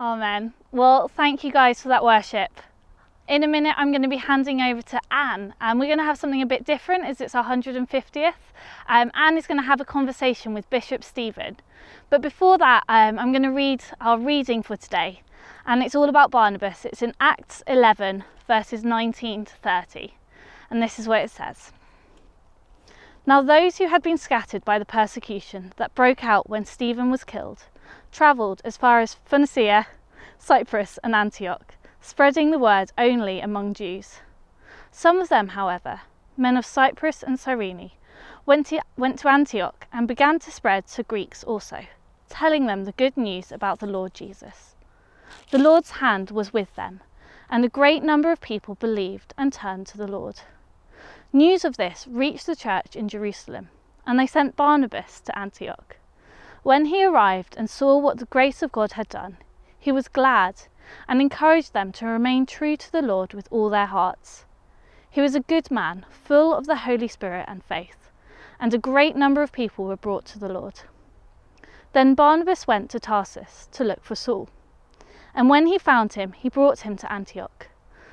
Amen. Well, thank you guys for that worship. In a minute, I'm going to be handing over to Anne, and we're going to have something a bit different as it's our 150th. Um, Anne is going to have a conversation with Bishop Stephen. But before that, um, I'm going to read our reading for today, and it's all about Barnabas. It's in Acts 11, verses 19 to 30. And this is what it says Now, those who had been scattered by the persecution that broke out when Stephen was killed travelled as far as Phoenicia, Cyprus, and Antioch spreading the word only among Jews. Some of them, however, men of Cyprus and Cyrene, went to, went to Antioch and began to spread to Greeks also, telling them the good news about the Lord Jesus. The Lord's hand was with them, and a great number of people believed and turned to the Lord. News of this reached the church in Jerusalem, and they sent Barnabas to Antioch. When he arrived and saw what the grace of God had done, he was glad and encouraged them to remain true to the Lord with all their hearts. He was a good man, full of the Holy Spirit and faith, and a great number of people were brought to the Lord. Then Barnabas went to Tarsus to look for Saul, and when he found him, he brought him to Antioch.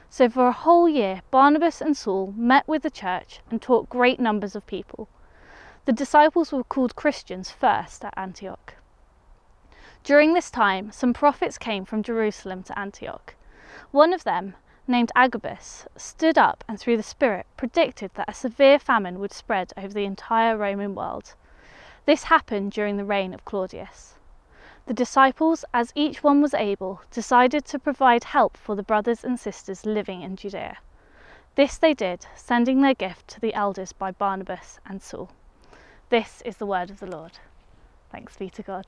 So for a whole year, Barnabas and Saul met with the church and taught great numbers of people. The disciples were called Christians first at Antioch. During this time, some prophets came from Jerusalem to Antioch. One of them, named Agabus, stood up and through the Spirit predicted that a severe famine would spread over the entire Roman world. This happened during the reign of Claudius. The disciples, as each one was able, decided to provide help for the brothers and sisters living in Judea. This they did, sending their gift to the elders by Barnabas and Saul. This is the word of the Lord. Thanks be to God.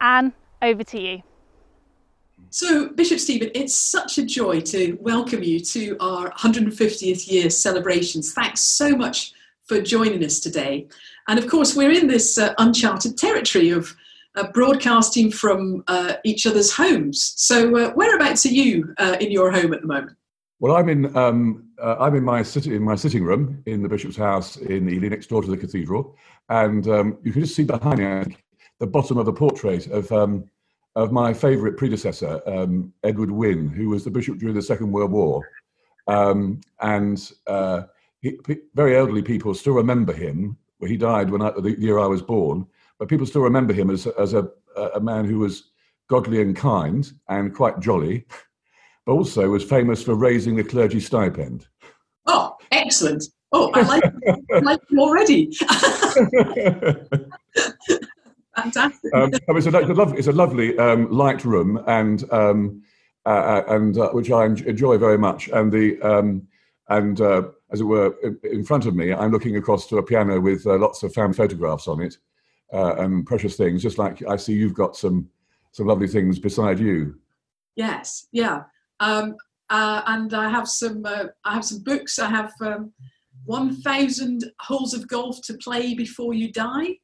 Anne, over to you. So, Bishop Stephen, it's such a joy to welcome you to our 150th year celebrations. Thanks so much for joining us today. And of course, we're in this uh, uncharted territory of uh, broadcasting from uh, each other's homes. So, uh, whereabouts are you uh, in your home at the moment? Well, I'm in um, uh, I'm in my sit- in my sitting room in the bishop's house in the Ely, next door to the cathedral, and um, you can just see behind me the bottom of the portrait of um, of my favourite predecessor, um, Edward Wynn, who was the bishop during the Second World War, um, and uh, he, very elderly people still remember him. He died when I, the year I was born, but people still remember him as as a a man who was godly and kind and quite jolly, but also was famous for raising the clergy stipend. Oh, excellent! Oh, I like, I like him already. Fantastic. Um, it's, a, it's, a lovely, it's a lovely um, light room, and um, uh, uh, and uh, which I enjoy very much. And the um, and uh, as it were, in, front of me, I'm looking across to a piano with uh, lots of family photographs on it uh, and precious things. Just like I see, you've got some some lovely things beside you. Yes, yeah, um, and I have some I have some books. I have. Um, 1000 holes of golf to play before you die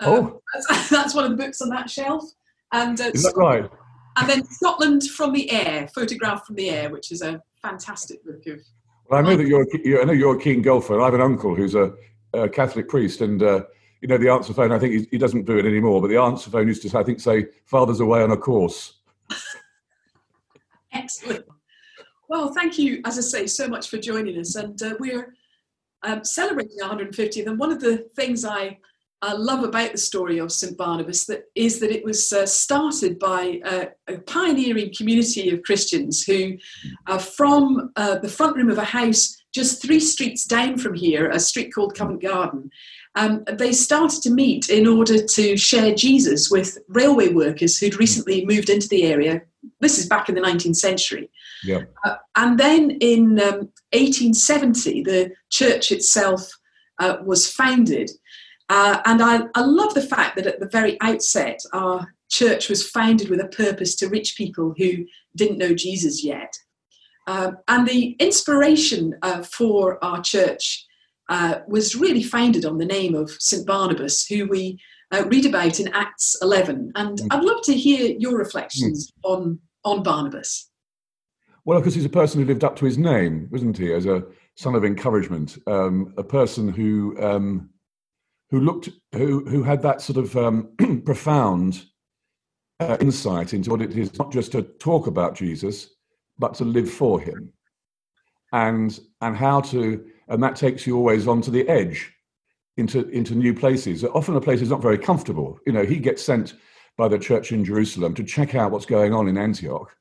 um, oh. That's, that's, one of the books on that shelf. And uh, is that right? And then Scotland from the Air, photograph from the air, which is a fantastic book of. Well, I know that you're, you're I know you're a keen golfer. I have an uncle who's a, a Catholic priest, and uh, you know the answer phone. I think he, he, doesn't do it anymore, but the answer phone used to, I think, say "Father's away on a course." Excellent. Well, thank you, as I say, so much for joining us, and uh, we're um, celebrating 150th. And one of the things I I love about the story of St Barnabas that is that it was uh, started by a, a, pioneering community of Christians who, uh, from uh, the front room of a house just three streets down from here, a street called Covent Garden, um, they started to meet in order to share Jesus with railway workers who'd recently moved into the area. This is back in the 19th century. Yeah. Uh, and then in um, 1870, the church itself uh, was founded. Uh, and I, I love the fact that at the very outset, our church was founded with a purpose to reach people who didn't know Jesus yet. Um, and the inspiration uh, for our church uh, was really founded on the name of St. Barnabas, who we uh, read about in Acts 11. And mm. I'd love to hear your reflections mm. on, on Barnabas. Well, because he's a person who lived up to his name, wasn't he, as a son of encouragement, um, a person who um, who looked who who had that sort of um, profound uh, insight into what it is not just to talk about Jesus, but to live for him. And, and how to, and that takes you always onto the edge into, into new places. Often a place is not very comfortable. You know, he gets sent by the church in Jerusalem to check out what's going on in Antioch.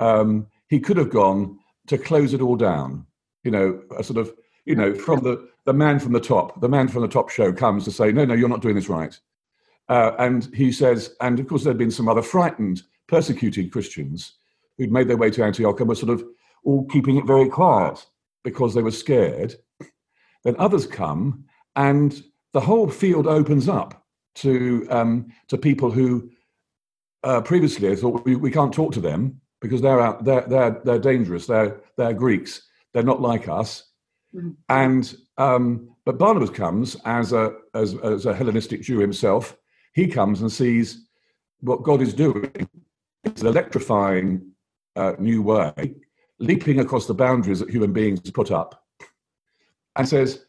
Um, he could have gone to close it all down. You know, a sort of, you know, from the, the man from the top, the man from the top show comes to say, no, no, you're not doing this right. Uh, and he says, and of course, there had been some other frightened, persecuted Christians who'd made their way to Antioch and were sort of all keeping it very quiet because they were scared. Then others come, and the whole field opens up to um, to people who uh, previously thought we, we can't talk to them because they're out, they're they're they're dangerous. They're they're Greeks. They're not like us. Mm-hmm. And um, but Barnabas comes as a as, as a Hellenistic Jew himself. He comes and sees what God is doing. It's an electrifying uh, new way, leaping across the boundaries that human beings put up, and says,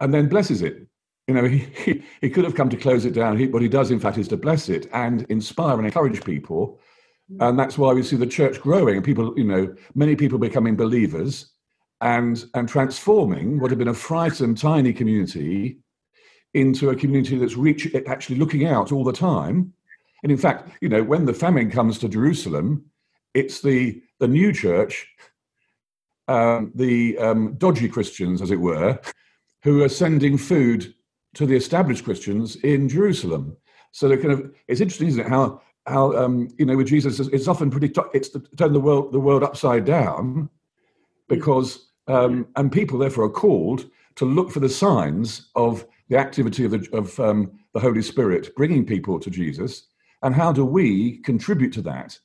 and then blesses it. You know, he, he, could have come to close it down. He, what he does, in fact, is to bless it and inspire and encourage people. And that's why we see the church growing and people, you know, many people becoming believers and, and transforming what had been a frightened, tiny community into a community that's reach, actually looking out all the time. And in fact, you know, when the famine comes to Jerusalem, it's the, the new church, um, the um, dodgy Christians, as it were, who are sending food to the established Christians in Jerusalem. So they're kind of it's interesting, isn't it? How how um, you know with Jesus it's often pretty it's to turn the world the world upside down because um, and people therefore are called to look for the signs of the activity of the of um, the Holy Spirit bringing people to Jesus, and how do we contribute to that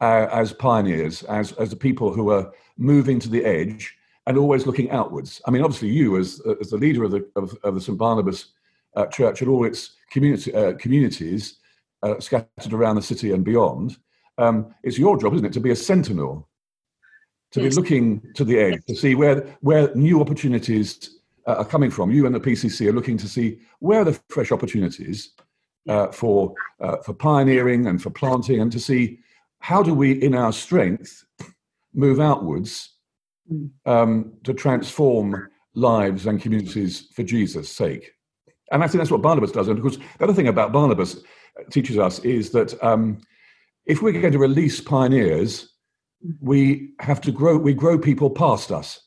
uh, as pioneers, as as the people who are moving to the edge and always looking outwards. I mean, obviously, you as as the leader of the of, of the St Barnabas uh, Church and all its community uh, communities uh, scattered around the city and beyond, um, it's your job, isn't it, to be a sentinel, to yes. be looking to the edge to see where where new opportunities uh, are coming from. You and the PCC are looking to see where are the fresh opportunities uh, for uh, for pioneering and for planting, and to see how do we, in our strength, move outwards. Um, to transform lives and communities for Jesus' sake. And I think that's what Barnabas does. And of course, the other thing about Barnabas teaches us is that um, if we're going to release pioneers, mm. we have to grow. We grow people past us.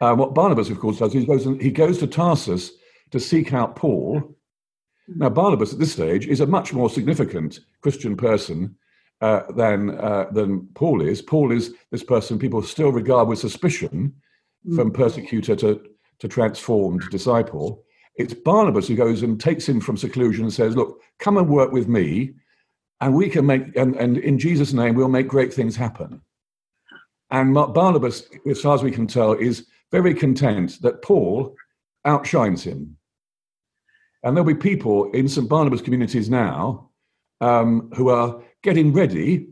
Uh, what Barnabas, of course, does he goes and, he goes to Tarsus to seek out Paul. Mm. Now, Barnabas at this stage is a much more significant Christian person uh, than uh, than Paul is. Paul is this person people still regard with suspicion, mm. from persecutor to to transformed disciple. It's Barnabas who goes and takes him from seclusion and says, "Look, come and work with me, and we can make and, and in Jesus' name we'll make great things happen." And Barnabas, as far as we can tell, is very content that Paul outshines him. And there'll be people in St. Barnabas communities now um, who are getting ready,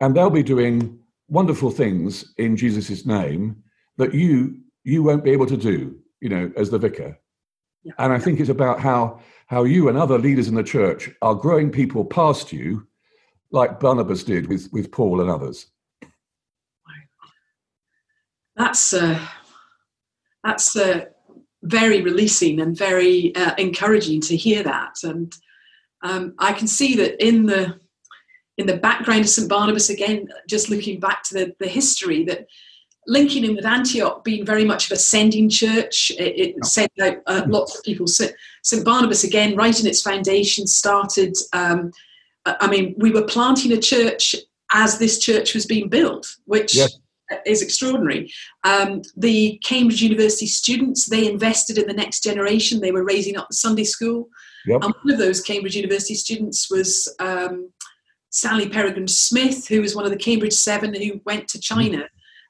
and they'll be doing wonderful things in Jesus' name that you you won't be able to do, you know, as the vicar. Yeah. And I think it's about how how you and other leaders in the church are growing people past you, like Barnabas did with with Paul and others. That's uh, that's uh, very releasing and very uh, encouraging to hear that, and um, I can see that in the in the background of St Barnabas again, just looking back to the, the history that linking in with Antioch being very much of a sending church, it, it sent out uh, lots of people. St Barnabas again, right in its foundation, started. Um, I mean, we were planting a church as this church was being built, which. Yes is extraordinary. Um, the Cambridge University students they invested in the next generation. They were raising up the Sunday school. Yep. And one of those Cambridge University students was um, Stanley Peregrine Smith, who was one of the Cambridge Seven who went to China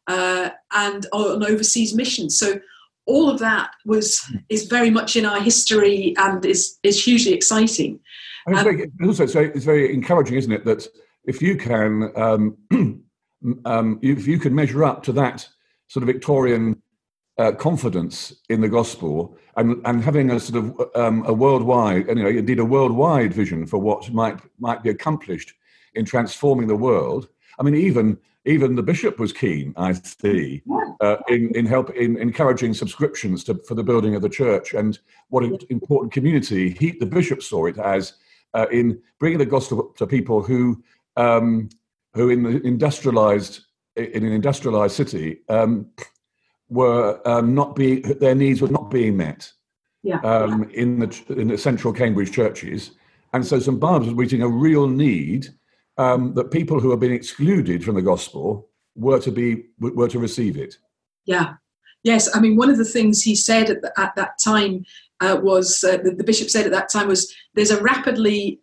uh, and on overseas missions. So all of that was is very much in our history and is is hugely exciting. it's, very, also it's very, it's very, encouraging, isn't it, that if you can um, um, if you can measure up to that sort of Victorian uh, confidence in the gospel and, and having a sort of um, a worldwide, anyway, indeed a worldwide vision for what might might be accomplished in transforming the world. I mean, even even the bishop was keen, I see, uh, in in help in encouraging subscriptions to, for the building of the church and what an important community he, the bishop saw it as uh, in bringing the gospel to people who um, who in the industrialized in an industrialized city um, were um, not being their needs were not being met Yeah. um, in the in the central Cambridge churches, and so St Barnabas was meeting a real need um, that people who have been excluded from the gospel were to be were to receive it. Yeah. Yes. I mean, one of the things he said at, the, at that time uh, was uh, the, the bishop said at that time was there's a rapidly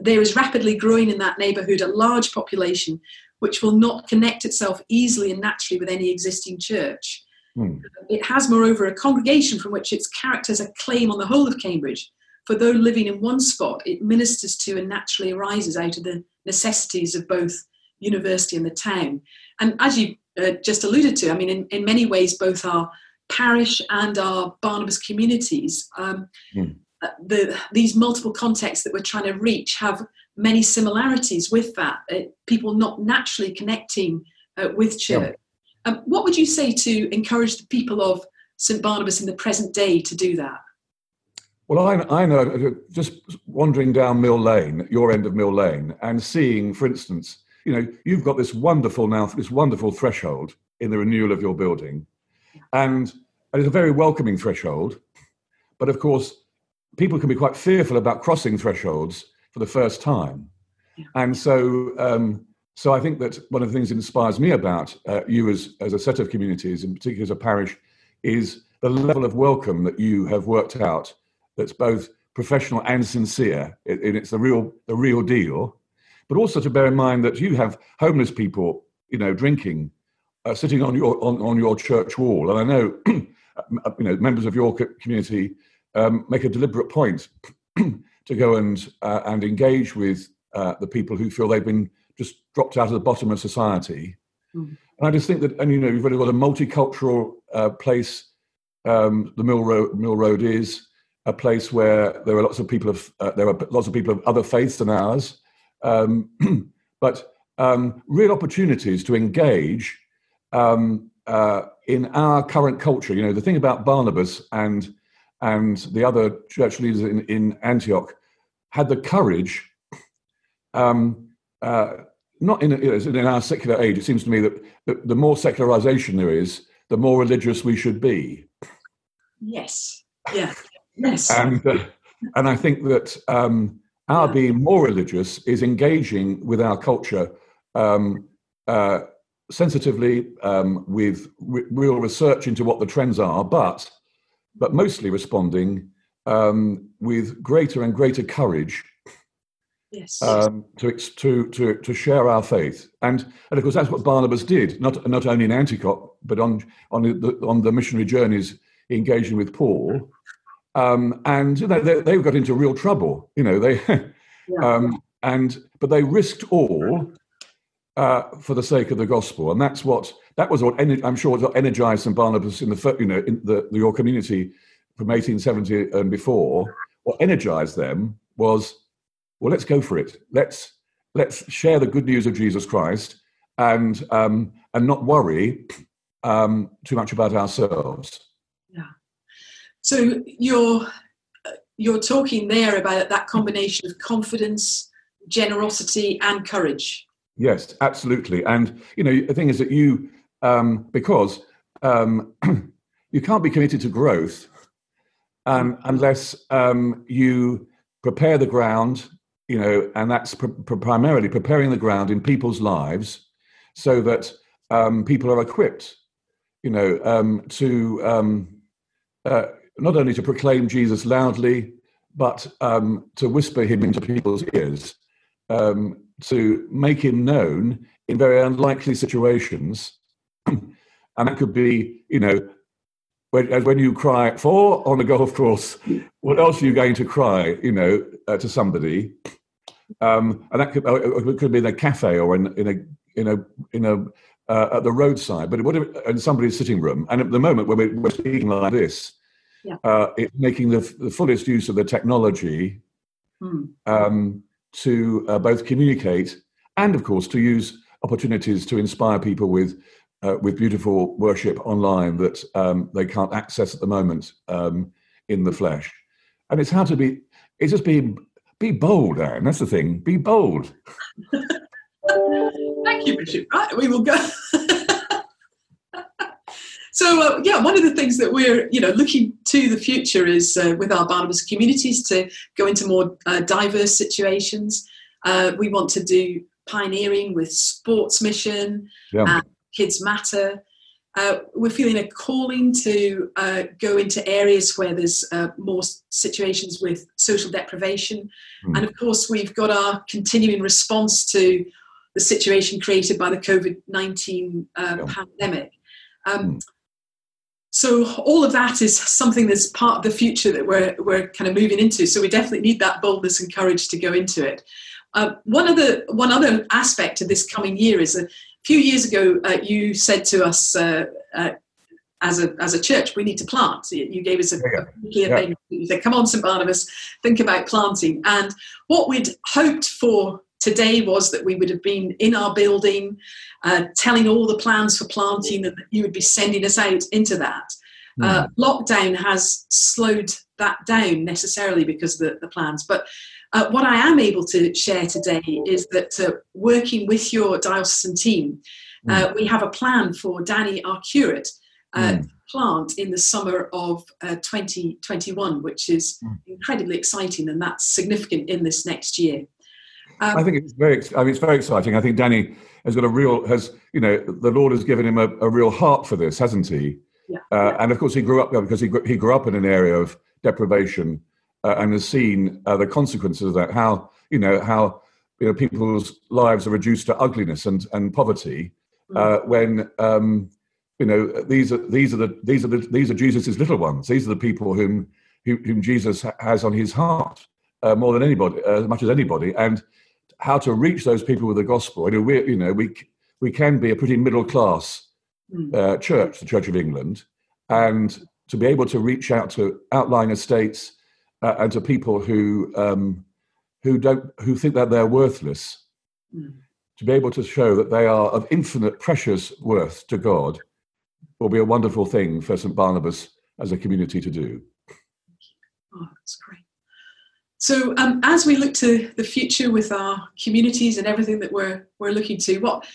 there is rapidly growing in that neighbourhood a large population which will not connect itself easily and naturally with any existing church. Hmm. It has, moreover, a congregation from which its characters a claim on the whole of Cambridge. For though living in one spot, it ministers to and naturally arises out of the necessities of both university and the town. And as you uh, just alluded to, I mean, in, in many ways, both our parish and our Barnabas communities, um, uh, the, these multiple contexts that we're trying to reach have many similarities with that. Uh, people not naturally connecting uh, with church. Um, what would you say to encourage the people of St Barnabas in the present day to do that? Well, I, I know just wandering down Mill Lane, your end of Mill Lane, and seeing, for instance, you know, you've got this wonderful now, this wonderful threshold in the renewal of your building, and it's a very welcoming threshold. But of course, people can be quite fearful about crossing thresholds for the first time, and so um, so I think that one of the things that inspires me about uh, you as as a set of communities, in particular as a parish, is the level of welcome that you have worked out that's both professional and sincere, and it's the real the real deal. But also to bear in mind that you have homeless people, you know, drinking, uh, sitting on your on, on your church wall, and I know, you know, members of your community um, make a deliberate point to go and uh, and engage with uh, the people who feel they've been just dropped out of the bottom of society. Mm. And I just think that, and you know, you've really got a multicultural uh, place. Um, the Mill Road, Mill Road is a place where there are lots of people of uh, there are lots of people of other faiths than ours, um, but um, real opportunities to engage um, uh, in our current culture. You know, the thing about Barnabas and and the other church leaders in, in Antioch had the courage. Um, uh, not in, you know, in our secular age, it seems to me that the, the more secularization there is, the more religious we should be. Yes. Yeah. Yes. and uh, and I think that um, our being more religious is engaging with our culture um, uh, sensitively um, with re- real research into what the trends are, but but mostly responding um, with greater and greater courage yes. um, to, to to to share our faith, and and of course that's what Barnabas did, not not only in Antioch, but on on the on the missionary journeys engaging with Paul, um, and you know, they, they got into real trouble. You know they, um, and but they risked all uh, for the sake of the gospel, and that's what that was what I'm sure what energized St Barnabas in the you know in the, the your community from 1870 and before. What energized them was well, let's go for it. Let's let's share the good news of Jesus Christ and um, and not worry um, too much about ourselves. So you're you're talking there about that combination of confidence, generosity, and courage. Yes, absolutely. And you know, the thing is that you um, because um, you can't be committed to growth um, unless um, you prepare the ground. You know, and that's pr- pr- primarily preparing the ground in people's lives so that um, people are equipped. You know, um, to uh, not only to proclaim Jesus loudly, but um, to whisper him into people's ears, um, to make him known in very unlikely situations. and that could be, you know, when, when you cry at fore on the golf course, what else are you going to cry, you know, uh, to somebody? Um, and that could, uh, it could be in a cafe or in, in a in a in a uh, at the roadside, but what if, in somebody's sitting room. And at the moment when we're speaking like this, yeah. uh, it's making the, the, fullest use of the technology hmm. um, to uh, both communicate and, of course, to use opportunities to inspire people with uh, with beautiful worship online that um, they can't access at the moment um, in the flesh. And it's how to be. It's just be be bold, Anne. That's the thing. Be bold. Thank you, Bishop. Right, we will go. so uh, yeah, one of the things that we're you know looking to the future is uh, with our Barnabas communities to go into more uh, diverse situations. Uh, we want to do pioneering with sports mission, yeah. Kids Matter. Uh, we're feeling a calling to uh, go into areas where there's uh, more situations with social deprivation. Mm. And of course, we've got our continuing response to the situation created by the COVID 19 uh, yeah. pandemic. Um, mm. So, all of that is something that's part of the future that we're, we're kind of moving into. So, we definitely need that boldness and courage to go into it. Uh, one other one other aspect of this coming year is a few years ago, uh, you said to us uh, uh, as a as a church, we need to plant. You gave us a, a clear yeah. thing. You said, "Come on, St Barnabas, think about planting." And what we'd hoped for today was that we would have been in our building, uh, telling all the plans for planting, and you would be sending us out into that. Mm. lockdown has slowed that down necessarily because of the, the plans, but uh, what I am able to share today is that uh, working with your diocesan team, uh, mm. we have a plan for Danny, our curate, uh, mm. plant in the summer of 2021, uh, which is mm. incredibly exciting, and that's significant in this next year. Um, I think it's very. I mean, it's very exciting. I think Danny has got a real. Has you know the Lord has given him a, a real heart for this, hasn't he? Yeah, uh, yeah. And of course, he grew up because he he grew up in an area of deprivation uh, and has seen uh, the consequences of that. How you know how you know people's lives are reduced to ugliness and and poverty uh, mm. when um, you know these are these are the these are the these are Jesus's little ones. These are the people whom whom Jesus has on his heart uh, more than anybody, uh, as much as anybody, and how to reach those people with the gospel. You know, we you know we we can be a pretty middle class mm. uh, church, the Church of England, and to be able to reach out to outlying estates uh, and to people who um, who don't who think that they're worthless, mm. to be able to show that they are of infinite precious worth to God, will be a wonderful thing for St Barnabas as a community to do. Oh, that's great. So, um, as we look to the future with our communities and everything that we're we're looking to, what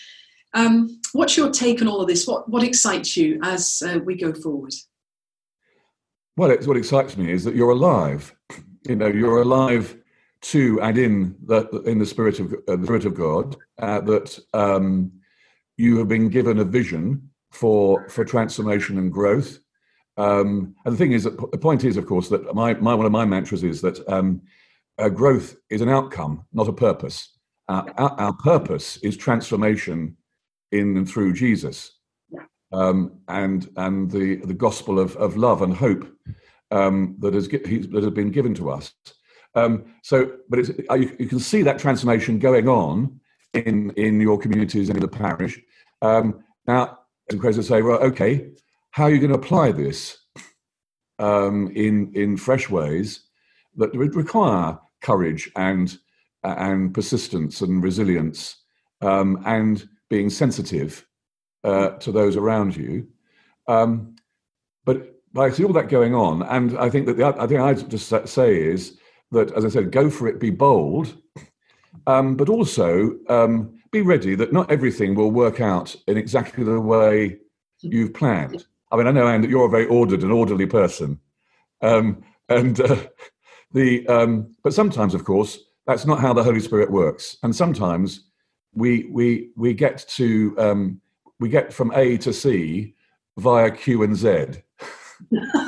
um, what's your take on all of this? What what excites you as uh, we go forward? Well, it's, what excites me is that you're alive. You know, you're alive to and in the in the spirit of uh, the spirit of God. Uh, that um, you have been given a vision for for transformation and growth. Um, and the thing is, the point is, of course, that my, my one of my mantras is that um, uh, growth is an outcome, not a purpose. Uh, our, our, purpose is transformation in and through Jesus um, and and the the gospel of, of love and hope um, that has that has been given to us. Um, so, but it's, uh, you, you, can see that transformation going on in in your communities and in the parish. Um, now, as say, well, okay, how are you going to apply this um, in in fresh ways that would require courage and and persistence and resilience um, and being sensitive uh, to those around you. Um, but I see all that going on, and I think that the I think I'd just say is that, as I said, go for it, be bold, um, but also um, be ready that not everything will work out in exactly the way you've planned. I mean, I know Anne that you're a very ordered and orderly person, um, and uh, the um, but sometimes, of course, that's not how the Holy Spirit works, and sometimes we we we get to um, we get from A to C via Q and Z.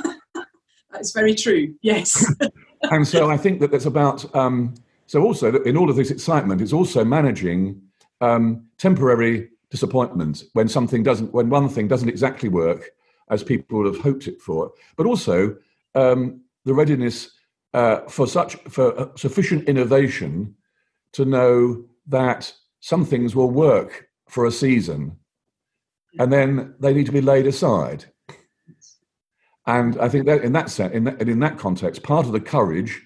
That's very true. Yes. and so I think that that's about. Um, so also in all of this excitement, it's also managing um, temporary disappointment when something doesn't, when one thing doesn't exactly work as people would have hoped it for, but also um, the readiness uh, for such for uh, sufficient innovation to know that some things will work for a season and then they need to be laid aside. And I think that in that sense, in that, in that context, part of the courage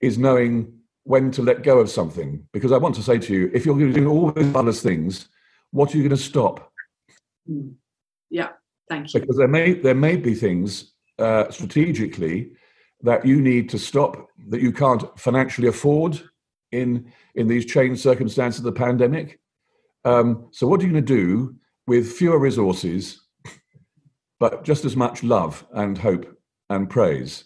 is knowing when to let go of something. Because I want to say to you, if you're going to do all these other things, what are you going to stop? Mm. Yeah, thank you. Because there may there may be things uh, strategically that you need to stop that you can't financially afford in in these changed circumstances of the pandemic. Um, so, what are you going to do with fewer resources, but just as much love and hope and praise?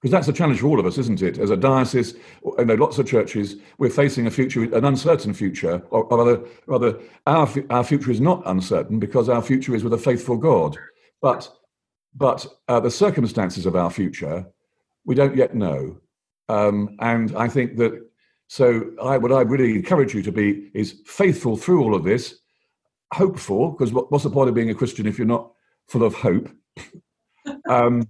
Because that's a challenge for all of us, isn't it? As a diocese, I know lots of churches, we're facing a future, an uncertain future, or, or rather, rather our, our future is not uncertain because our future is with a faithful God. But, but uh, the circumstances of our future, we don't yet know. Um, and I think that, so I, what I really encourage you to be is faithful through all of this, hopeful, because what, what's the point of being a Christian if you're not full of hope? um,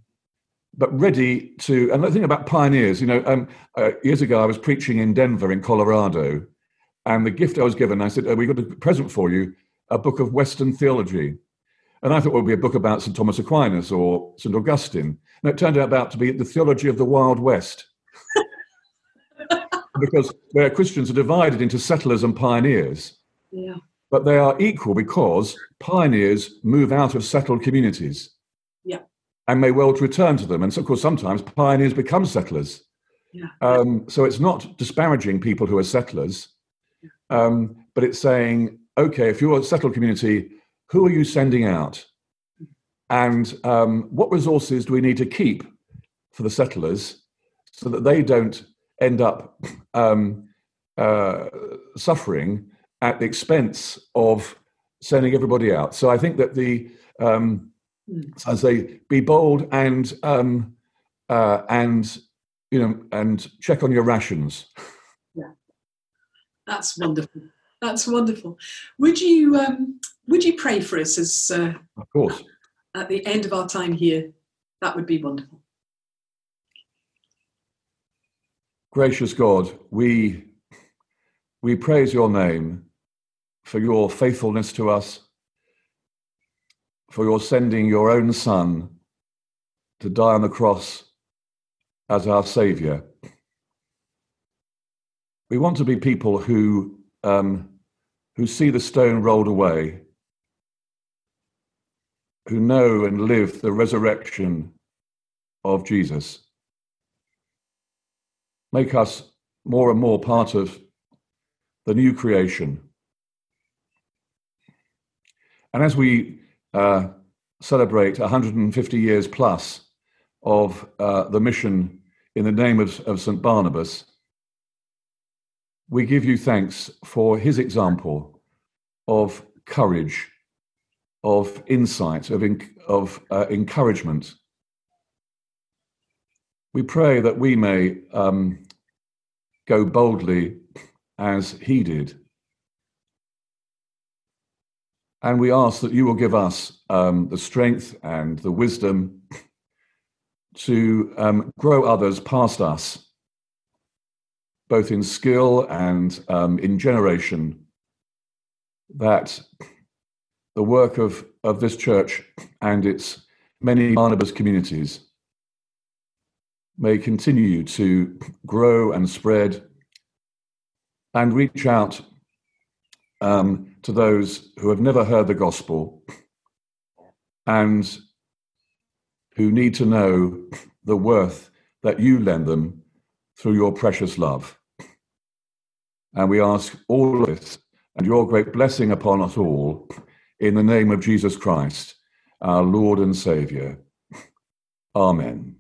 but ready to. And the thing about pioneers, you know, um, uh, years ago I was preaching in Denver, in Colorado, and the gift I was given, I said, oh, "We got a present for you, a book of Western theology." And I thought it would be a book about St. Thomas Aquinas or St. Augustine. And it turned out about to be the theology of the Wild West. because where Christians are divided into settlers and pioneers. Yeah. But they are equal because pioneers move out of settled communities and may well return to them. And so, of course, sometimes pioneers become settlers. Yeah. Um, so it's not disparaging people who are settlers, um, but it's saying, okay, if you're a settled community, who are you sending out? And um, what resources do we need to keep for the settlers so that they don't end up um, uh, suffering at the expense of sending everybody out? So I think that the um, Mm. So I say, be bold and um, uh, and you know and check on your rations. Yeah, that's wonderful. That's wonderful. Would you um, would you pray for us as uh, of course at the end of our time here? That would be wonderful. Gracious God, we we praise your name for your faithfulness to us for your sending your own Son to die on the cross as our Saviour. We want to be people who, um, who see the stone rolled away, who know and live the resurrection of Jesus. Make us more and more part of the new creation. And as we uh, celebrate 150 years plus of uh, the mission in the name of, of St. Barnabas, we give you thanks for his example of courage, of insight, of, of uh, encouragement. We pray that we may um, go boldly as he did and we ask that you will give us um, the strength and the wisdom to um, grow others past us, both in skill and um, in generation, that the work of, of this church and its many Barnabas communities may continue to grow and spread and reach out um, to those who have never heard the gospel and who need to know the worth that you lend them through your precious love. And we ask all of this and your great blessing upon us all in the name of Jesus Christ, our Lord and Saviour. Amen.